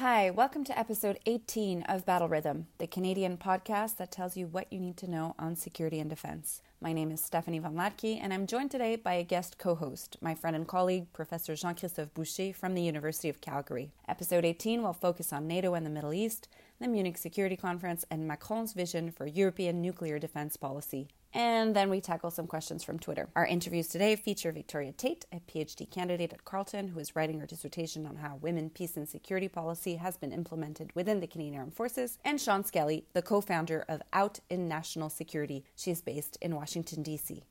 Hi, welcome to episode 18 of Battle Rhythm, the Canadian podcast that tells you what you need to know on security and defense. My name is Stephanie von Hlatky, and I'm joined today by a guest co host, my friend and colleague, Professor Jean Christophe Boucher from the University of Calgary. Episode 18 will focus on NATO and the Middle East, the Munich Security Conference, and Macron's vision for European nuclear defense policy. And then we tackle some questions from Twitter. Our interviews today feature Victoria Tait, a PhD candidate at Carleton, who is writing her dissertation on how women, peace, and security policy has been implemented within the Canadian Armed Forces, and Shawn Skelly, the co founder of Out in National Security. She is based in Washington, D.C.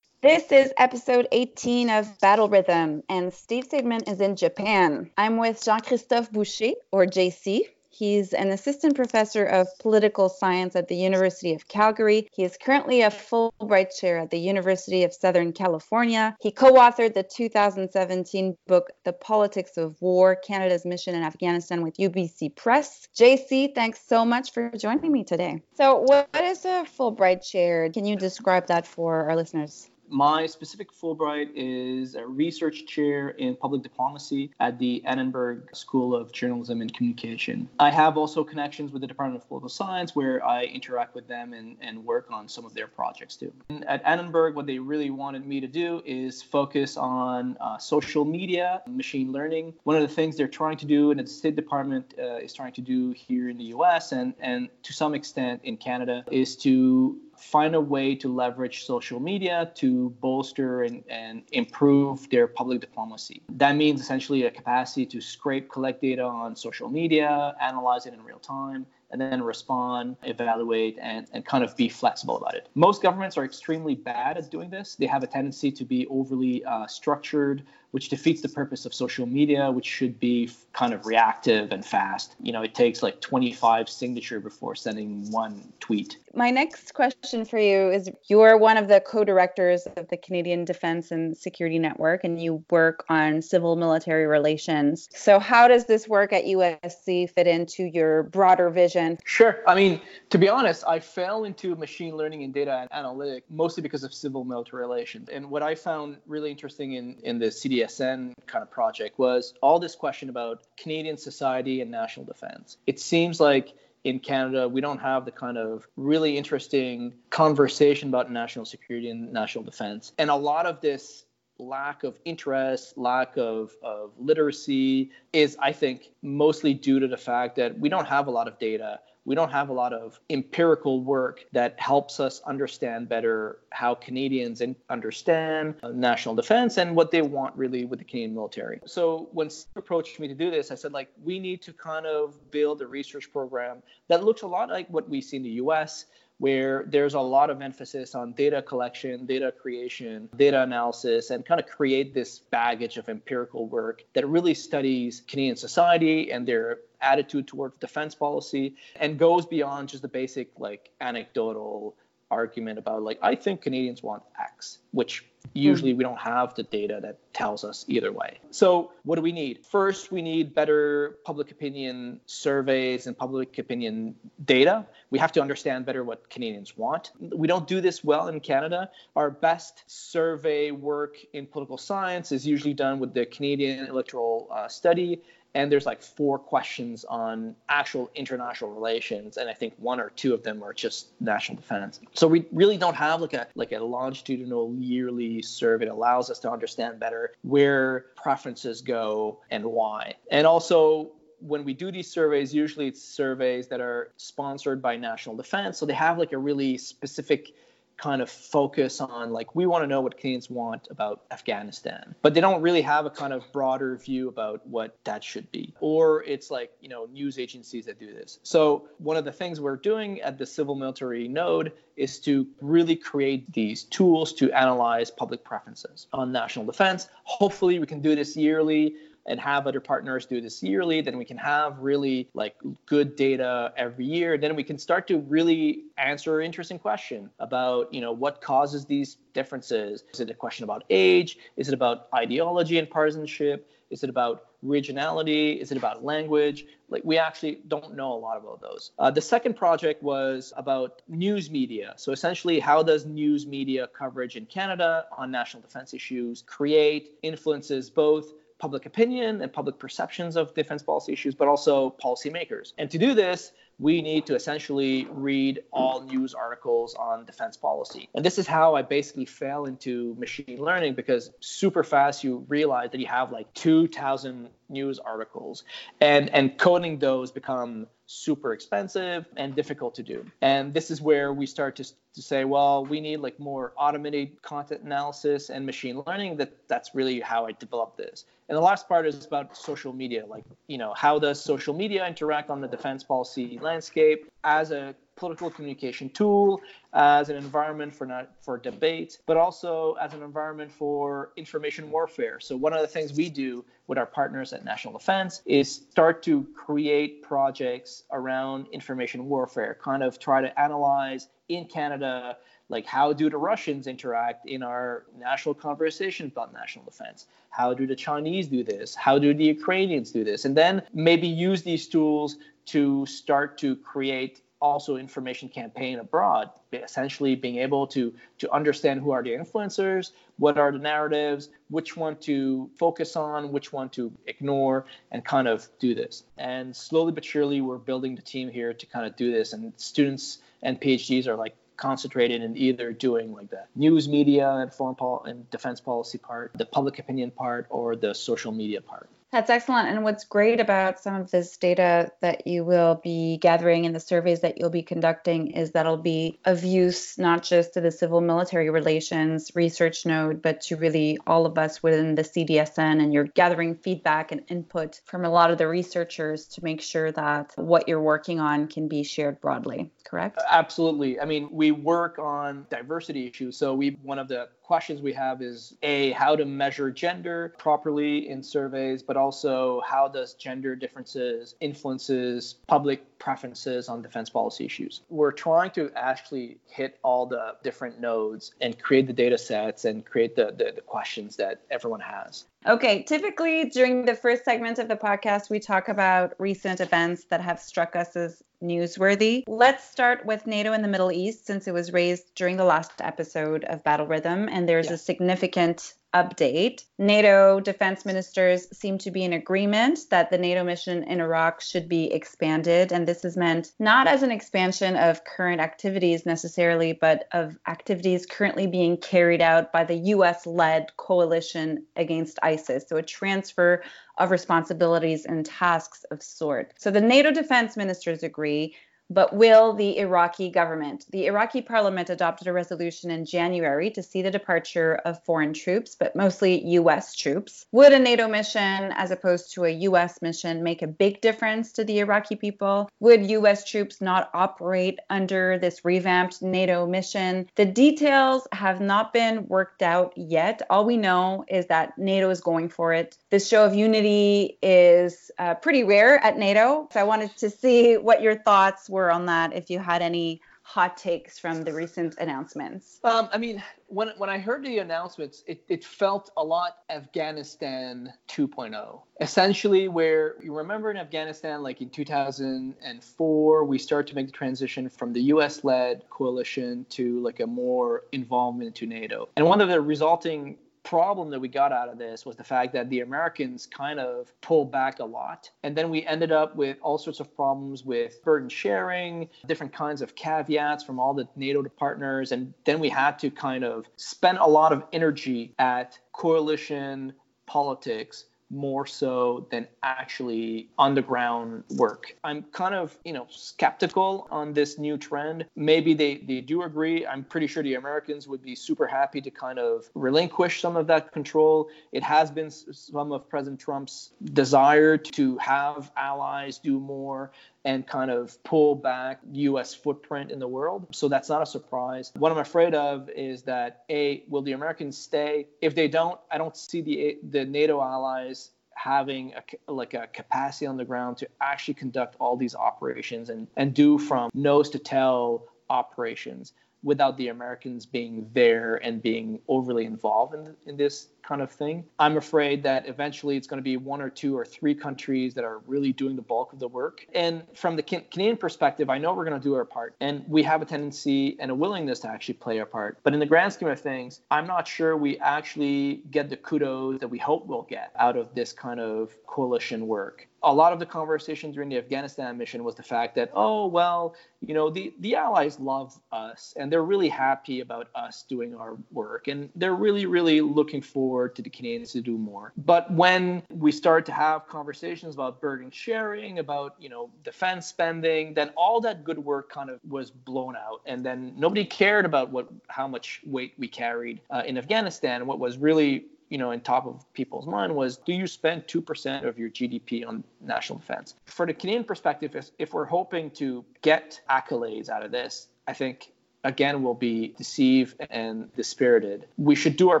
This is episode 18 of Battle Rhythm, and Steve Saideman is in Japan. I'm with Jean Christophe Boucher, or JC. He's an assistant professor of political science at the University of Calgary. He is currently a Fulbright chair at the University of Southern California. He co authored the 2017 book, The Politics of War Canada's Mission in Afghanistan with UBC Press. JC, thanks so much for joining me today. So, what is a Fulbright chair? Can you describe that for our listeners? My specific Fulbright is a research chair in public diplomacy at the Annenberg School of Journalism and Communication. I have also connections with the Department of Political Science where I interact with them and, and work on some of their projects too. And at Annenberg, what they really wanted me to do is focus on uh, social media, machine learning. One of the things they're trying to do, and the State Department uh, is trying to do here in the US and, and to some extent in Canada, is to find a way to leverage social media to bolster and, and improve their public diplomacy. That means essentially a capacity to scrape, collect data on social media, analyze it in real time, and then respond, evaluate, and, and kind of be flexible about it. Most governments are extremely bad at doing this. They have a tendency to be overly uh, structured, which defeats the purpose of social media, which should be kind of reactive and fast. You know, it takes like 25 signature before sending one tweet. My next question for you is you're one of the co-directors of the Canadian Defense and Security Network and you work on civil military relations. So how does this work at USC fit into your broader vision? Sure. I mean, to be honest, I fell into machine learning and data and analytics mostly because of civil military relations. And what I found really interesting in in the CDS CSN kind of project was all this question about Canadian society and national defense. It seems like in Canada, we don't have the kind of really interesting conversation about national security and national defense. And a lot of this lack of interest, lack of, of literacy is, I think, mostly due to the fact that we don't have a lot of data we don't have a lot of empirical work that helps us understand better how Canadians understand uh, national defense and what they want really with the Canadian military. So when Steve approached me to do this, I said like we need to kind of build a research program that looks a lot like what we see in the US where there's a lot of emphasis on data collection, data creation, data analysis, and kind of create this baggage of empirical work that really studies Canadian society and their attitude towards defense policy and goes beyond just the basic like anecdotal argument about like I think Canadians want X, which usually we don't have the data that tells us either way. So what do we need? First, we need better public opinion surveys and public opinion data. We have to understand better what Canadians want. We don't do this well in Canada. Our best survey work in political science is usually done with the Canadian Electoral uh, Study and there's like four questions on actual international relations and i think one or two of them are just national defense. So we really don't have like a like a longitudinal yearly survey that allows us to understand better where preferences go and why. And also when we do these surveys usually it's surveys that are sponsored by national defense so they have like a really specific kind of focus on like we want to know what Canadians want about Afghanistan, but they don't really have a kind of broader view about what that should be. Or it's like, you know, news agencies that do this. So one of the things we're doing at the civil military node is to really create these tools to analyze public preferences on national defense. Hopefully we can do this yearly and have other partners do this yearly, then we can have really like good data every year. Then we can start to really answer an interesting question about, you know, what causes these differences. Is it a question about age? Is it about ideology and partisanship? Is it about regionality? Is it about language? Like we actually don't know a lot about those. Uh, the second project was about news media. So essentially, how does news media coverage in Canada on national defense issues create influences both public opinion and public perceptions of defense policy issues, but also policymakers. And to do this, we need to essentially read all news articles on defense policy. And this is how I basically fell into machine learning because super fast you realize that you have like 2,000 news articles and, and coding those become super expensive and difficult to do. And this is where we start to, to say, well, we need like more automated content analysis and machine learning. That that's really how I developed this. And the last part is about social media. Like, you know, how does social media interact on the defense policy landscape as a political communication tool, as an environment for not for debate, but also as an environment for information warfare. So one of the things we do with our partners at National Defense is start to create projects around information warfare, kind of try to analyze in Canada like how do the Russians interact in our national conversation about national defense? How do the Chinese do this? How do the Ukrainians do this? And then maybe use these tools to start to create also information campaign abroad essentially being able to to understand who are the influencers what are the narratives which one to focus on which one to ignore and kind of do this. And slowly but surely we're building the team here to kind of do this. And students and phds are like concentrated in either doing like the news media and foreign pol- and defense policy part the public opinion part or the social media part that's excellent. And what's great about some of this data that you will be gathering in the surveys that you'll be conducting is that it'll be of use not just to the civil military relations research node, but to really all of us within the CDSN. And you're gathering feedback and input from a lot of the researchers to make sure that what you're working on can be shared broadly, correct? Absolutely. I mean, we work on diversity issues. So we one of the questions we have is a how to measure gender properly in surveys but also how does gender differences influences public preferences on defense policy issues? We're trying to actually hit all the different nodes and create the data sets and create the, the, the questions that everyone has. Okay, typically during the first segment of the podcast, we talk about recent events that have struck us as newsworthy. Let's start with NATO in the Middle East, since it was raised during the last episode of Battle Rhythm, and there's yeah. a significant update, NATO defense ministers seem to be in agreement that the NATO mission in Iraq should be expanded. And this is meant not as an expansion of current activities necessarily, but of activities currently being carried out by the US led coalition against ISIS. So a transfer of responsibilities and tasks of sort. So the NATO defense ministers agree but will the Iraqi government? The Iraqi parliament adopted a resolution in January to see the departure of foreign troops, but mostly U.S. troops. Would a NATO mission, as opposed to a U.S. mission, make a big difference to the Iraqi people? Would U.S. troops not operate under this revamped NATO mission? The details have not been worked out yet. All we know is that NATO is going for it. This show of unity is uh, pretty rare at NATO. So I wanted to see what your thoughts were on that if you had any hot takes from the recent announcements? Um, I mean, when when I heard the announcements, it, it felt a lot Afghanistan 2.0. Essentially, where you remember in Afghanistan, like in 2004, we start to make the transition from the U.S.-led coalition to like a more involvement into NATO. And one of the resulting problem that we got out of this was the fact that the Americans kind of pulled back a lot. And then we ended up with all sorts of problems with burden sharing, different kinds of caveats from all the NATO partners. And then we had to kind of spend a lot of energy at coalition politics more so than actually on the ground work. I'm kind of, you know, skeptical on this new trend. Maybe they, they do agree. I'm pretty sure the Americans would be super happy to kind of relinquish some of that control. It has been some of President Trump's desire to have allies do more and kind of pull back US footprint in the world. So that's not a surprise. What I'm afraid of is that A, will the Americans stay? If they don't, I don't see the the NATO allies having a, like a capacity on the ground to actually conduct all these operations and, and do from nose to tail operations without the Americans being there and being overly involved in, in this kind of thing. I'm afraid that eventually it's going to be one or two or three countries that are really doing the bulk of the work. And from the Canadian perspective, I know we're going to do our part and we have a tendency and a willingness to actually play our part. But in the grand scheme of things, I'm not sure we actually get the kudos that we hope we'll get out of this kind of coalition work a lot of the conversation during the Afghanistan mission was the fact that, oh, well, you know, the, the Allies love us and they're really happy about us doing our work. And they're really, really looking forward to the Canadians to do more. But when we start to have conversations about burden sharing, about you know defense spending, then all that good work kind of was blown out, and then nobody cared about what how much weight we carried uh, in Afghanistan. What was really you know, in top of people's mind was do you spend 2% of your GDP on national defense? For the Canadian perspective, if, if we're hoping to get accolades out of this, I think again we'll be deceived and dispirited. We should do our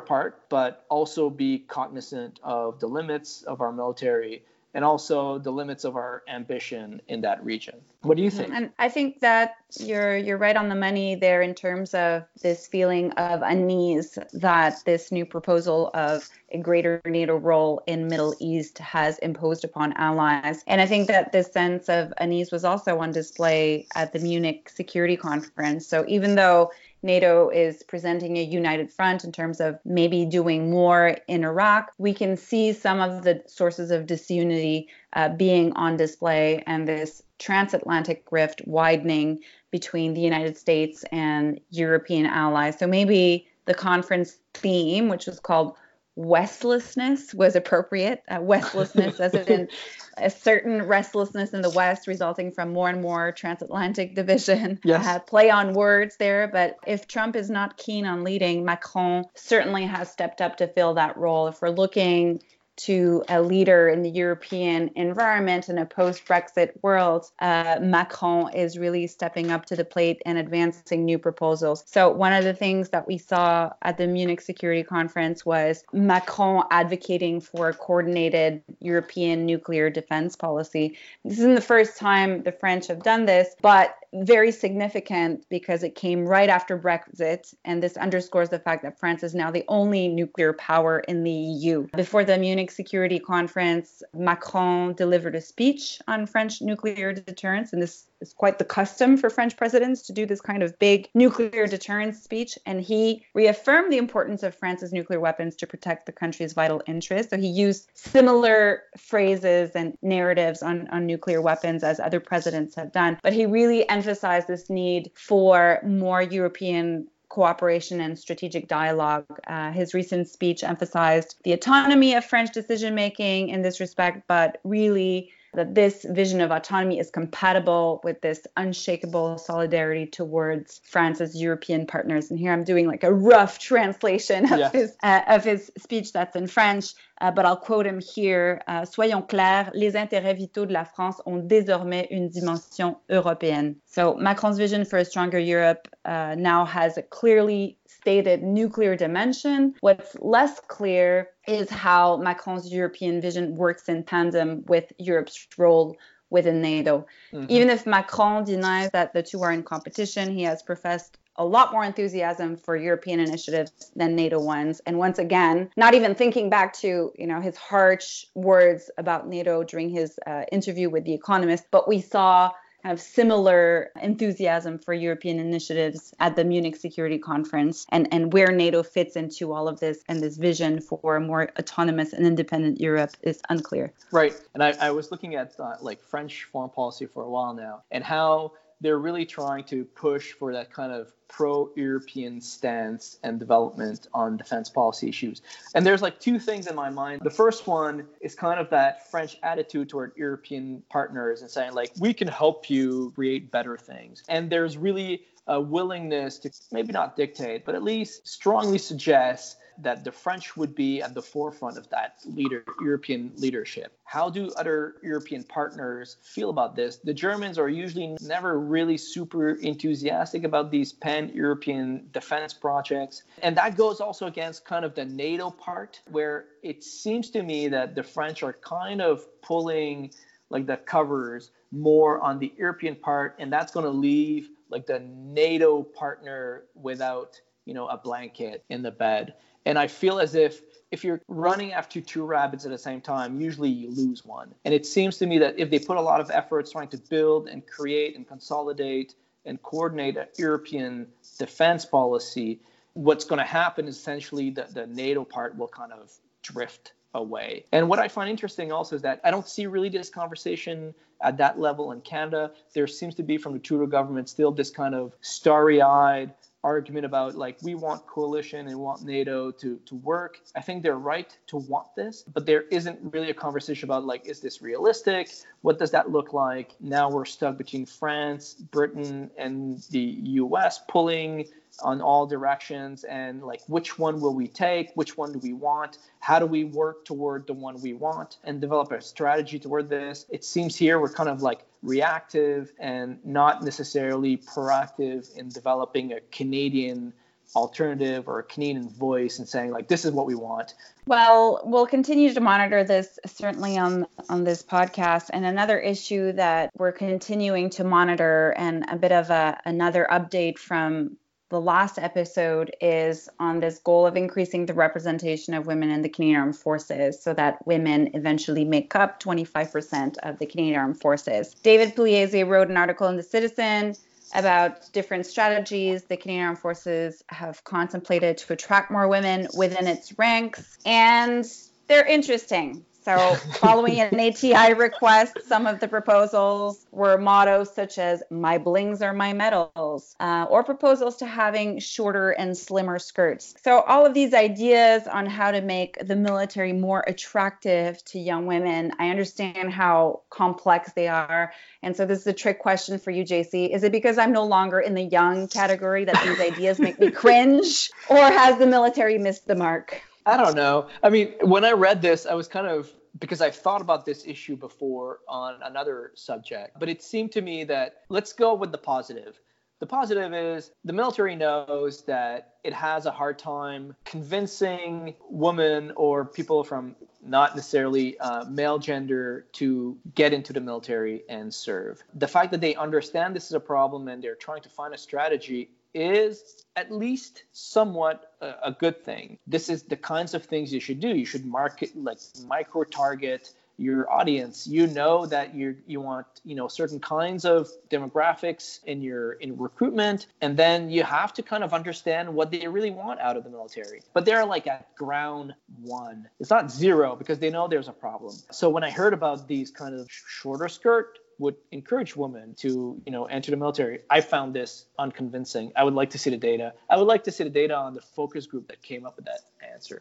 part, but also be cognizant of the limits of our military and also the limits of our ambition in that region. What do you think? And I think that you're you're right on the money there in terms of this feeling of unease that this new proposal of a greater NATO role in Middle East has imposed upon allies. And I think that this sense of unease was also on display at the Munich Security Conference. So even though NATO is presenting a united front in terms of maybe doing more in Iraq. We can see some of the sources of disunity uh, being on display and this transatlantic rift widening between the United States and European allies. So maybe the conference theme, which was called Westlessness, was appropriate. Uh, Westlessness, as in a certain restlessness in the West resulting from more and more transatlantic division. Yes. Uh, play on words there. But if Trump is not keen on leading, Macron certainly has stepped up to fill that role. If we're looking to a leader in the European environment in a post Brexit world, uh, Macron is really stepping up to the plate and advancing new proposals. So, one of the things that we saw at the Munich Security Conference was Macron advocating for a coordinated European nuclear defense policy. This isn't the first time the French have done this, but very significant because it came right after Brexit, and this underscores the fact that France is now the only nuclear power in the EU. Before the Munich Security Conference, Macron delivered a speech on French nuclear deterrence, and this is quite the custom for French presidents to do this kind of big nuclear deterrence speech. And he reaffirmed the importance of France's nuclear weapons to protect the country's vital interests. So he used similar phrases and narratives on, on nuclear weapons as other presidents have done. But he really emphasized this need for more European cooperation and strategic dialogue. Uh, his recent speech emphasized the autonomy of French decision making in this respect, but really that this vision of autonomy is compatible with this unshakable solidarity towards France's European partners. And here I'm doing like a rough translation of, yes. his, uh, of his speech that's in French, uh, but I'll quote him here. Uh, Soyons clairs, les intérêts vitaux de la France ont désormais une dimension européenne. So Macron's vision for a stronger Europe uh, now has a clearly stated nuclear dimension. What's less clear is how Macron's European vision works in tandem with Europe's role within NATO. Mm-hmm. Even if Macron denies that the two are in competition, he has professed a lot more enthusiasm for European initiatives than NATO ones. And once again, not even thinking back to you know his harsh words about NATO during his uh, interview with The Economist, but we saw have similar enthusiasm for European initiatives at the Munich Security Conference and, and where NATO fits into all of this and this vision for a more autonomous and independent Europe is unclear. Right. And I, I was looking at uh, like French foreign policy for a while now and how they're really trying to push for that kind of pro-European stance and development on defense policy issues. And there's like two things in my mind. The first one is kind of that French attitude toward European partners and saying like we can help you create better things. And there's really a willingness to maybe not dictate, but at least strongly suggest that the French would be at the forefront of that leader European leadership. How do other European partners feel about this? The Germans are usually never really super enthusiastic about these pan-European defense projects. And that goes also against kind of the NATO part where it seems to me that the French are kind of pulling like the covers more on the European part and that's going to leave like the NATO partner without you know a blanket in the bed and i feel as if if you're running after two rabbits at the same time usually you lose one and it seems to me that if they put a lot of efforts trying to build and create and consolidate and coordinate a european defense policy what's going to happen is essentially the, the nato part will kind of drift away. And what I find interesting also is that I don't see really this conversation at that level in Canada. There seems to be from the Trudeau government still this kind of starry eyed, argument about like we want coalition and want NATO to to work. I think they're right to want this, but there isn't really a conversation about like is this realistic? What does that look like? Now we're stuck between France, Britain, and the US pulling on all directions and like which one will we take which one do we want how do we work toward the one we want and develop a strategy toward this it seems here we're kind of like reactive and not necessarily proactive in developing a canadian alternative or a Canadian voice and saying like this is what we want. Well, we'll continue to monitor this certainly on on this podcast. And another issue that we're continuing to monitor and a bit of a another update from the last episode is on this goal of increasing the representation of women in the Canadian Armed Forces so that women eventually make up 25% of the Canadian Armed Forces. David Pugliese wrote an article in The Citizen about different strategies the Canadian Armed Forces have contemplated to attract more women within its ranks, and they're interesting. So, following an ATI request, some of the proposals were mottos such as "My blings are my medals," uh, or proposals to having shorter and slimmer skirts. So, all of these ideas on how to make the military more attractive to young women, I understand how complex they are, and so this is a trick question for you, JC. Is it because I'm no longer in the young category that these ideas make me cringe, or has the military missed the mark? I don't know. I mean, when I read this, I was kind of because I've thought about this issue before on another subject, but it seemed to me that let's go with the positive. The positive is the military knows that it has a hard time convincing women or people from not necessarily uh, male gender to get into the military and serve. The fact that they understand this is a problem and they're trying to find a strategy is at least somewhat a, a, good thing. This is the kinds of things you should do. You should market like micro target your audience. You know that you you want you know certain kinds of demographics in your in recruitment, and then you have to kind of understand what they really want out of the military. But they're like at ground one. It's not zero because they know there's a problem. So when I heard about these kind of shorter skirt would encourage women to you know enter the military. I found this unconvincing. I would like to see the data. I would like to see the data on the focus group that came up with that answer.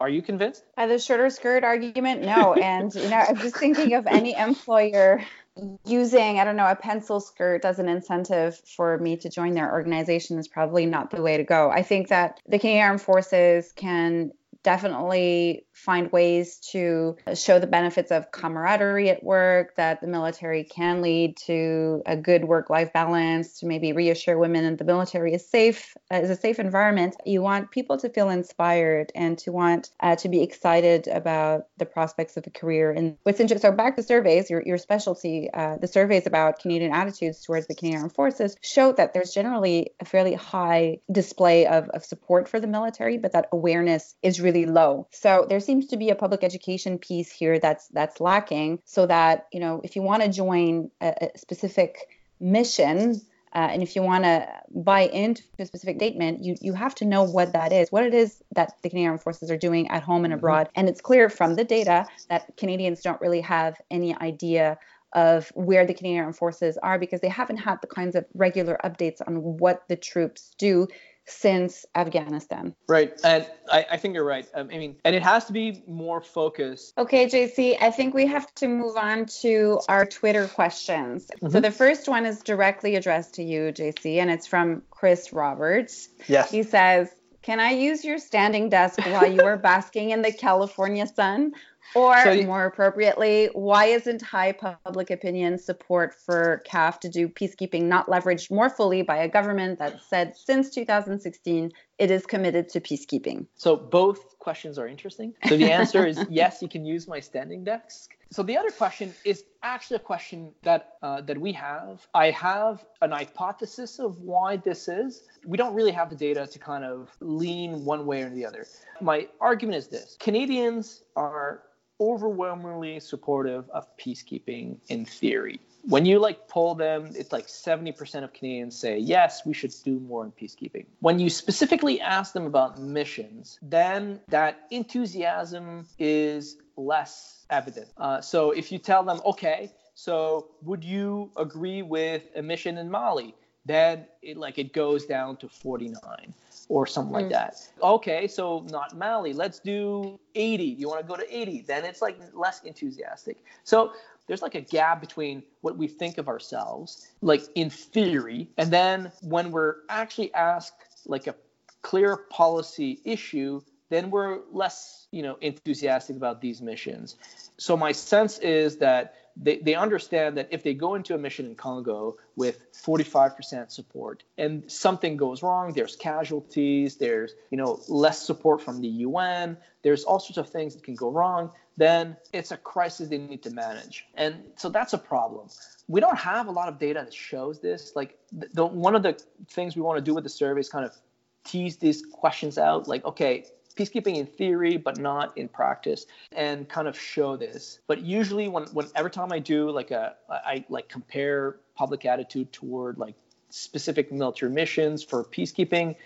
Are you convinced? By the shorter skirt argument no. And you know i'm just thinking of any employer using i don't know a pencil skirt as an incentive for me to join their organization is probably not the way to go. I think that the canadian armed forces can definitely find ways to show the benefits of camaraderie at work, that the military can lead to a good work-life balance, to maybe reassure women that the military is safe, is a safe environment. You want people to feel inspired and to want uh, to be excited about the prospects of a career. And what's interesting, so back to surveys, your, your specialty, uh, the surveys about Canadian attitudes towards the Canadian Armed Forces show that there's generally a fairly high display of, of support for the military, but that awareness is really low. So there's seems to be a public education piece here that's that's lacking so that you know if you want to join a, a specific mission uh, and if you want to buy into a specific statement, you, you have to know what that is, what it is that the Canadian Armed Forces are doing at home and mm-hmm. abroad. And it's clear from the data that Canadians don't really have any idea of where the Canadian Armed Forces are because they haven't had the kinds of regular updates on what the troops do since Afghanistan. Right. And I, I think you're right. Um, I mean, and it has to be more focused. Okay, JC, I think we have to move on to our Twitter questions. Mm-hmm. So the first one is directly addressed to you, JC, and it's from Chris Roberts. Yes. He says, Can I use your standing desk while you are basking in the California sun? Or so, more appropriately, why isn't high public opinion support for CAF to do peacekeeping not leveraged more fully by a government that said since 2016 it is committed to peacekeeping? So both questions are interesting. So the answer is yes, you can use my standing desk. So the other question is actually a question that uh, that we have. I have an hypothesis of why this is. We don't really have the data to kind of lean one way or the other. My argument is this: Canadians are overwhelmingly supportive of peacekeeping in theory. When you like poll them, it's like 70% of Canadians say, yes, we should do more in peacekeeping. When you specifically ask them about missions, then that enthusiasm is less evident. Uh, so if you tell them, okay, so would you agree with a mission in Mali? Then it like it goes down to 49 or something mm. like that. Okay, so not Mali. Let's do 80. You want to go to 80? Then it's like less enthusiastic. So there's like a gap between what we think of ourselves, like in theory, and then when we're actually asked like a clear policy issue, then we're less, you know, enthusiastic about these missions. So my sense is that they, they understand that if they go into a mission in Congo with 45% support and something goes wrong, there's casualties, there's you know less support from the UN, there's all sorts of things that can go wrong, then it's a crisis they need to manage. And so that's a problem. We don't have a lot of data that shows this. Like the, one of the things we want to do with the survey is kind of tease these questions out like okay peacekeeping in theory but not in practice and kind of show this. But usually when, when every time i do like uh, a i like compare public attitude toward like specific military missions for peacekeeping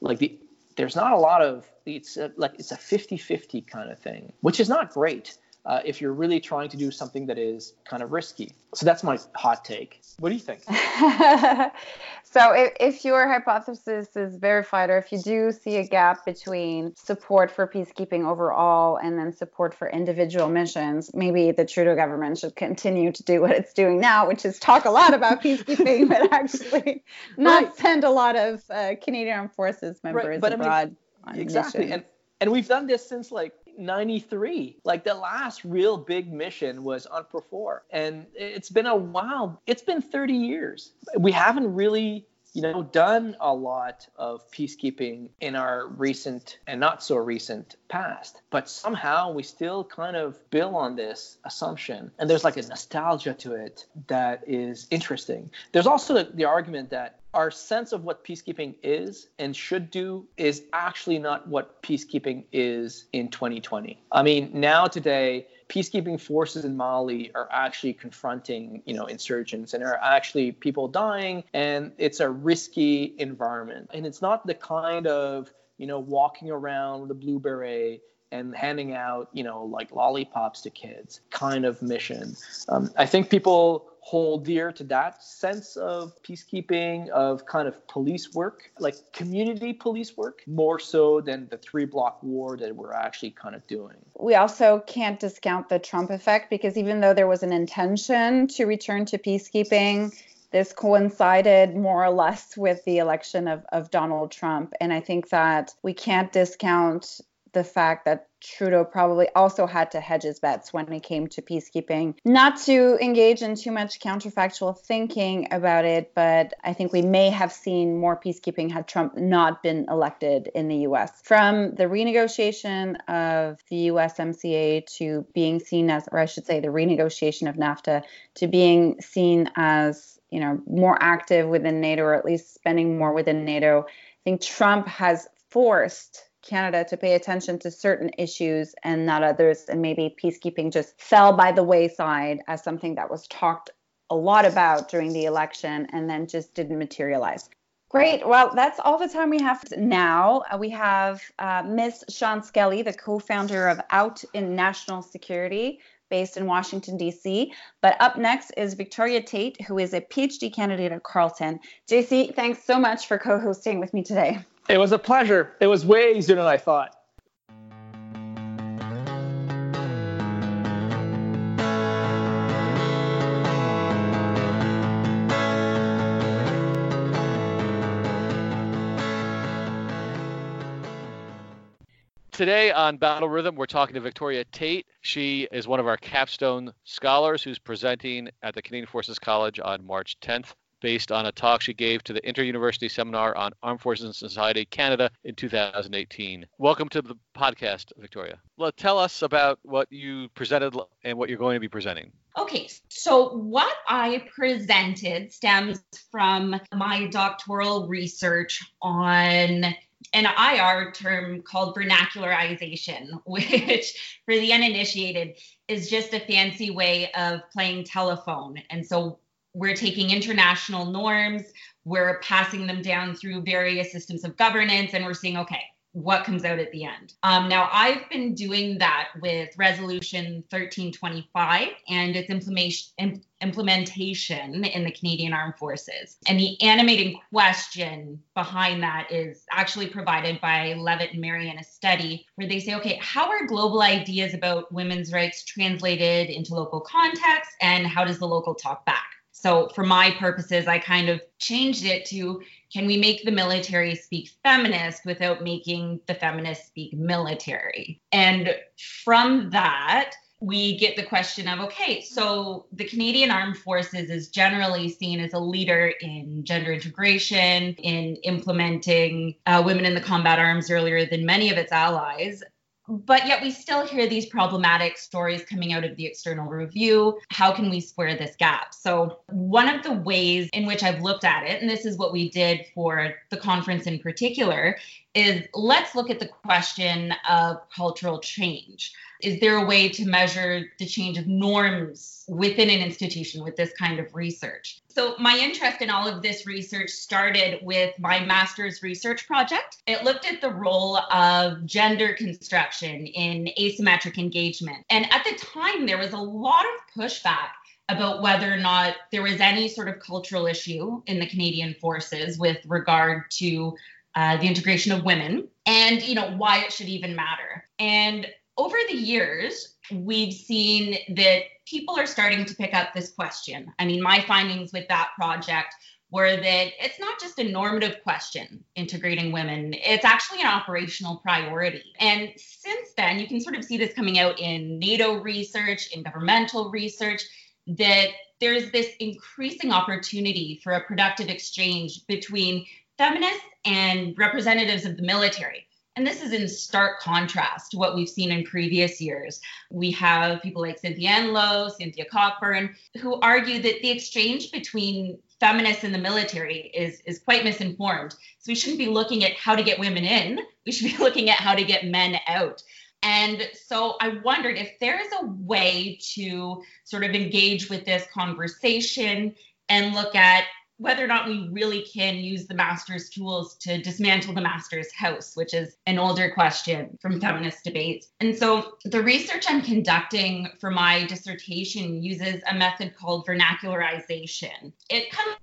like the there's not a lot of it's a, like it's a 50-50 kind of thing which is not great uh, if you're really trying to do something that is kind of risky. So that's my hot take. What do you think? so if, if your hypothesis is verified, or if you do see a gap between support for peacekeeping overall and then support for individual missions, maybe the Trudeau government should continue to do what it's doing now, which is talk a lot about peacekeeping, but actually not right. send a lot of uh, Canadian Armed Forces members right. but abroad. I mean, exactly. And and we've done this since like 93. Like the last real big mission was on UNPROFOR. And it's been a while. It's been 30 years. We haven't really you know, done a lot of peacekeeping in our recent and not so recent past. But somehow we still kind of build on this assumption. And there's like a nostalgia to it that is interesting. There's also the, the argument that our sense of what peacekeeping is and should do is actually not what peacekeeping is in 2020. I mean, now today, peacekeeping forces in Mali are actually confronting, you know, insurgents and are actually people dying and it's a risky environment. And it's not the kind of, you know, walking around with a blue beret and handing out, you know, like lollipops to kids kind of mission. Um, I think people hold dear to that sense of peacekeeping, of kind of police work, like community police work, more so than the three block war that we're actually kind of doing. We also can't discount the Trump effect because even though there was an intention to return to peacekeeping, this coincided more or less with the election of, of Donald Trump. And I think that we can't discount the fact that Trudeau probably also had to hedge his bets when it came to peacekeeping. Not to engage in too much counterfactual thinking about it, but I think we may have seen more peacekeeping had Trump not been elected in the US. From the renegotiation of the USMCA to being seen as, or I should say, the renegotiation of NAFTA to being seen as you know more active within NATO or at least spending more within NATO. I think Trump has forced Canada to pay attention to certain issues and not others. And maybe peacekeeping just fell by the wayside as something that was talked a lot about during the election and then just didn't materialize. Great. Well, that's all the time we have now. Uh, we have uh, Miss Shawn Skelly, the co founder of Out in National Security, based in Washington, D.C. But up next is Victoria Tait, who is a PhD candidate at Carleton. JC, thanks so much for co hosting with me today. It was a pleasure. It was way easier than I thought. Today on Battle Rhythm, we're talking to Victoria Tait. She is one of our capstone scholars who's presenting at the Canadian Forces College on March 10th based on a talk she gave to the Inter-University Seminar on Armed Forces and Society Canada in 2018. Welcome to the podcast, Victoria. Well, tell us about what you presented and what you're going to be presenting. Okay, so what I presented stems from my doctoral research on an IR term called vernacularization, which for the uninitiated is just a fancy way of playing telephone. And so we're taking international norms, we're passing them down through various systems of governance, and we're seeing, okay, what comes out at the end. Um, now, I've been doing that with Resolution 1325 and its implementation, implementation in the Canadian Armed Forces. And the animating question behind that is actually provided by Levitt and Merry in a study where they say, okay, how are global ideas about women's rights translated into local context, and how does the local talk back? So, for my purposes, I kind of changed it to can we make the military speak feminist without making the feminist speak military? And from that, we get the question of okay, so the Canadian Armed Forces is generally seen as a leader in gender integration, in implementing uh, women in the combat arms earlier than many of its allies but yet we still hear these problematic stories coming out of the external review. How can we square this gap? So, one of the ways in which I've looked at it, and this is what we did for the conference in particular, is let's look at the question of cultural change. Is there a way to measure the change of norms within an institution with this kind of research? So, my interest in all of this research started with my master's research project. It looked at the role of gender construction in asymmetric engagement. And at the time, there was a lot of pushback about whether or not there was any sort of cultural issue in the Canadian forces with regard to uh, the integration of women and you know why it should even matter and over the years, we've seen that people are starting to pick up this question. I mean, my findings with that project were that it's not just a normative question, integrating women, it's actually an operational priority. And since then, you can sort of see this coming out in NATO research, in governmental research, that there's this increasing opportunity for a productive exchange between feminists and representatives of the military. And this is in stark contrast to what we've seen in previous years. We have people like Cynthia Enloe, Cynthia Cockburn, who argue that the exchange between feminists and the military is, is quite misinformed. So we shouldn't be looking at how to get women in, we should be looking at how to get men out. And so I wondered if there is a way to sort of engage with this conversation and look at whether or not we really can use the master's tools to dismantle the master's house, which is an older question from feminist debates. And so the research I'm conducting for my dissertation uses a method called vernacularization. It comes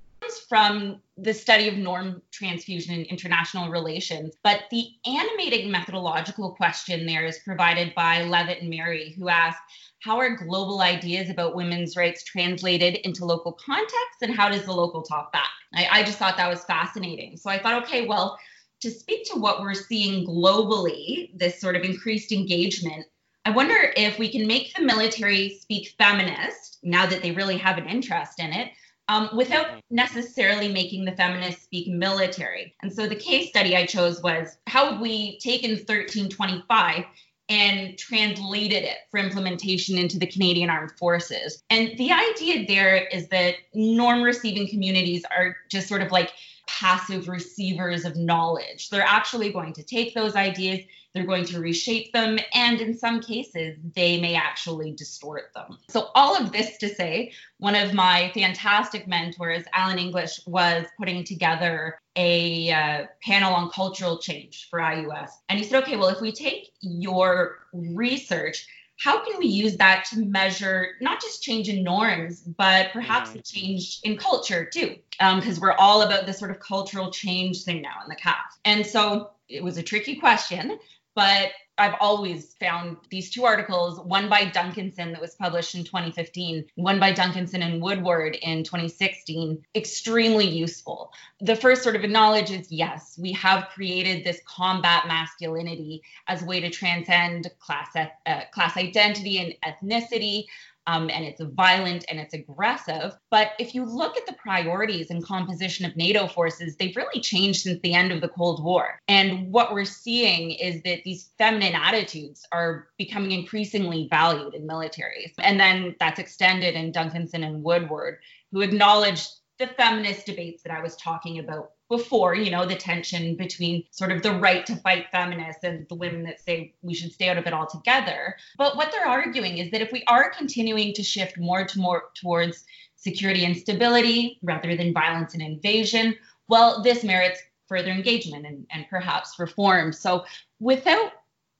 from the study of norm transfusion in international relations, but the animating methodological question there is provided by Levitt and Merry, who ask, how are global ideas about women's rights translated into local context and how does the local talk back? I, I, just thought that was fascinating. So i thought okay well to speak to what we're seeing globally this sort of increased engagement i wonder if we can make the military speak feminist now that they really have an interest in it um, without necessarily making the feminists speak military. And so the case study I chose was how have we taken 1325 and translated it for implementation into the Canadian Armed Forces. And the idea there is that norm receiving communities are just sort of like passive receivers of knowledge. They're actually going to take those ideas, they're going to reshape them, and in some cases, they may actually distort them. So, all of this to say, one of my fantastic mentors, Alan English, was putting together a uh, panel on cultural change for IUS. And he said, okay, well, if we take your research, how can we use that to measure not just change in norms, but perhaps a change in culture too? Because um, we're all about this sort of cultural change thing now in the CAF. And so it was a tricky question, but I've always found these two articles, one by Duncanson that was published in 2015, one by Duncanson and Woodward in 2016, extremely useful. The first sort of acknowledges yes, we have created this combat masculinity as a way to transcend class, uh, class identity and ethnicity um, and it's violent and it's aggressive. But if you look at the priorities and composition of NATO forces, they've really changed since the end of the Cold War. And what we're seeing is that these feminine attitudes are becoming increasingly valued in militaries. And then that's extended in Duncanson and Woodward, who acknowledged the feminist debates that I was talking about before, you know, the tension between sort of the right to fight feminists and the women that say we should stay out of it altogether. But what they're arguing is that if we are continuing to shift more to more towards security and stability rather than violence and invasion, well, this merits further engagement and, and perhaps reform. So without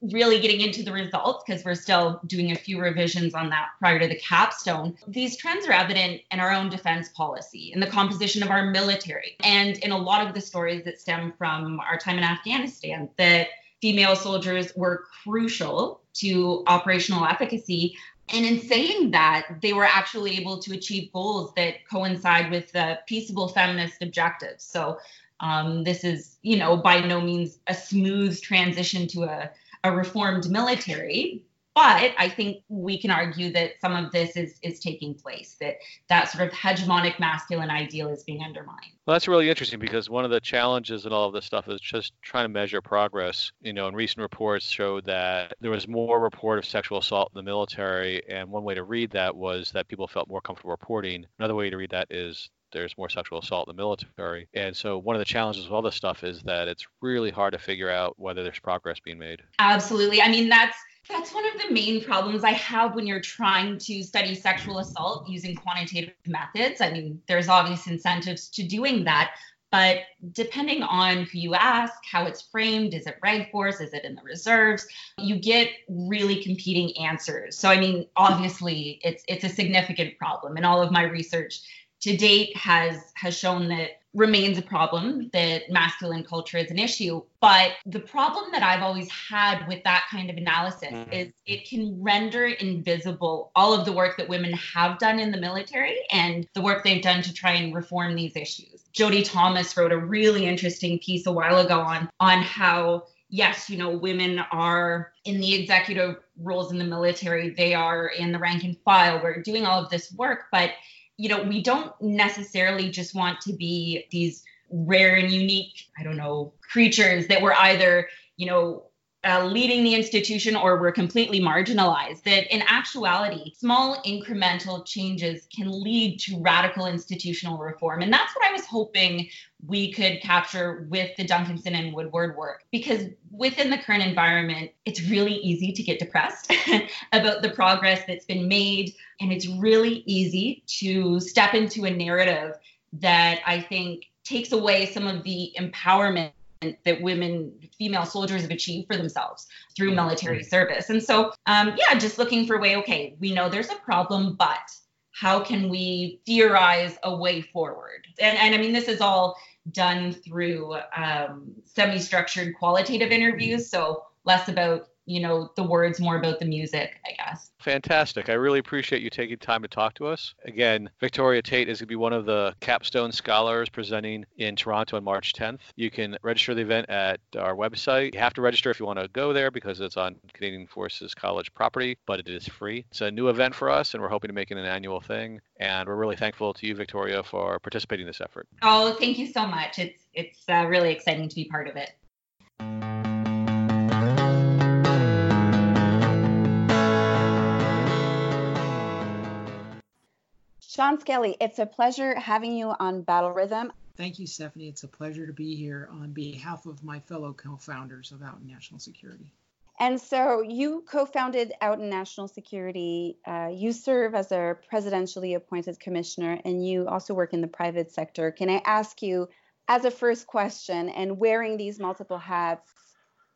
really getting into the results because we're still doing a few revisions on that prior to the capstone. These trends are evident in our own defense policy, in the composition of our military, and in a lot of the stories that stem from our time in Afghanistan that female soldiers were crucial to operational efficacy. And in saying that, they were actually able to achieve goals that coincide with the peaceable feminist objectives. So um, this is, you know, by no means a smooth transition to a a reformed military but I think we can argue that some of this is is taking place, that that sort of hegemonic masculine ideal is being undermined. Well, that's really interesting because one of the challenges in all of this stuff is just trying to measure progress. You know, and recent reports showed that there was more report of sexual assault in the military, and one way to read that was that people felt more comfortable reporting. Another way to read that is there's more sexual assault in the military. And so one of the challenges with all this stuff is that it's really hard to figure out whether there's progress being made. Absolutely. I mean, that's that's one of the main problems I have when you're trying to study sexual assault using quantitative methods. I mean, there's obvious incentives to doing that, but depending on who you ask, how it's framed, is it reg force, is it in the reserves, you get really competing answers. So I mean, obviously it's it's a significant problem. In all of my research to date has has shown that remains a problem that masculine culture is an issue but the problem that i've always had with that kind of analysis mm-hmm. is it can render invisible all of the work that women have done in the military and the work they've done to try and reform these issues jody thomas wrote a really interesting piece a while ago on on how yes, you know, women are in the executive roles in the military, they are in the rank and file, we're doing all of this work, but you know, we don't necessarily just want to be these rare and unique, I don't know, creatures that were either, you know, uh, leading the institution or we're completely marginalized. That in actuality, small incremental changes can lead to radical institutional reform. And that's what I was hoping we could capture with the Duncanson and Woodward work. Because within the current environment, it's really easy to get depressed about the progress that's been made. And it's really easy to step into a narrative that I think takes away some of the empowerment that women, female soldiers have achieved for themselves through military service. And so, um, yeah, just looking for a way, okay, we know there's a problem, but how can we theorize a way forward? And, and I mean, this is all done through um, semi structured qualitative interviews. So, less about you know the words more about the music i guess. Fantastic. I really appreciate you taking time to talk to us. Again victoria Tait is going to be one of the capstone scholars presenting in toronto on march 10th you can register the event at our website. You have to register if you want to go there because it's on canadian forces college property but it is free. It's a new event for us and we're hoping to make it an annual thing. And we're really thankful to you victoria for participating in this effort. Oh thank you so much. It's it's uh, really exciting to be part of it Shawn Skelly, it's a pleasure having you on Battle Rhythm. Thank you, Stephanie. It's a pleasure to be here on behalf of my fellow co founders of Out in National Security. And so you co founded Out in National Security. Uh, you serve as a presidentially appointed commissioner, and you also work in the private sector. Can I ask you, as a first question, and wearing these multiple hats,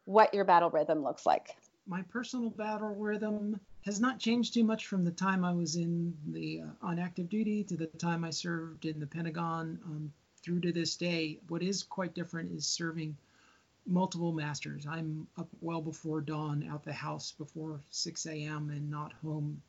what your battle rhythm looks like? My personal battle rhythm has not changed too much from the time I was in the uh, on active duty to the time I served in the Pentagon um, through to this day. What is quite different is serving multiple masters. I'm up well before dawn, out the house before 6 a.m., and not home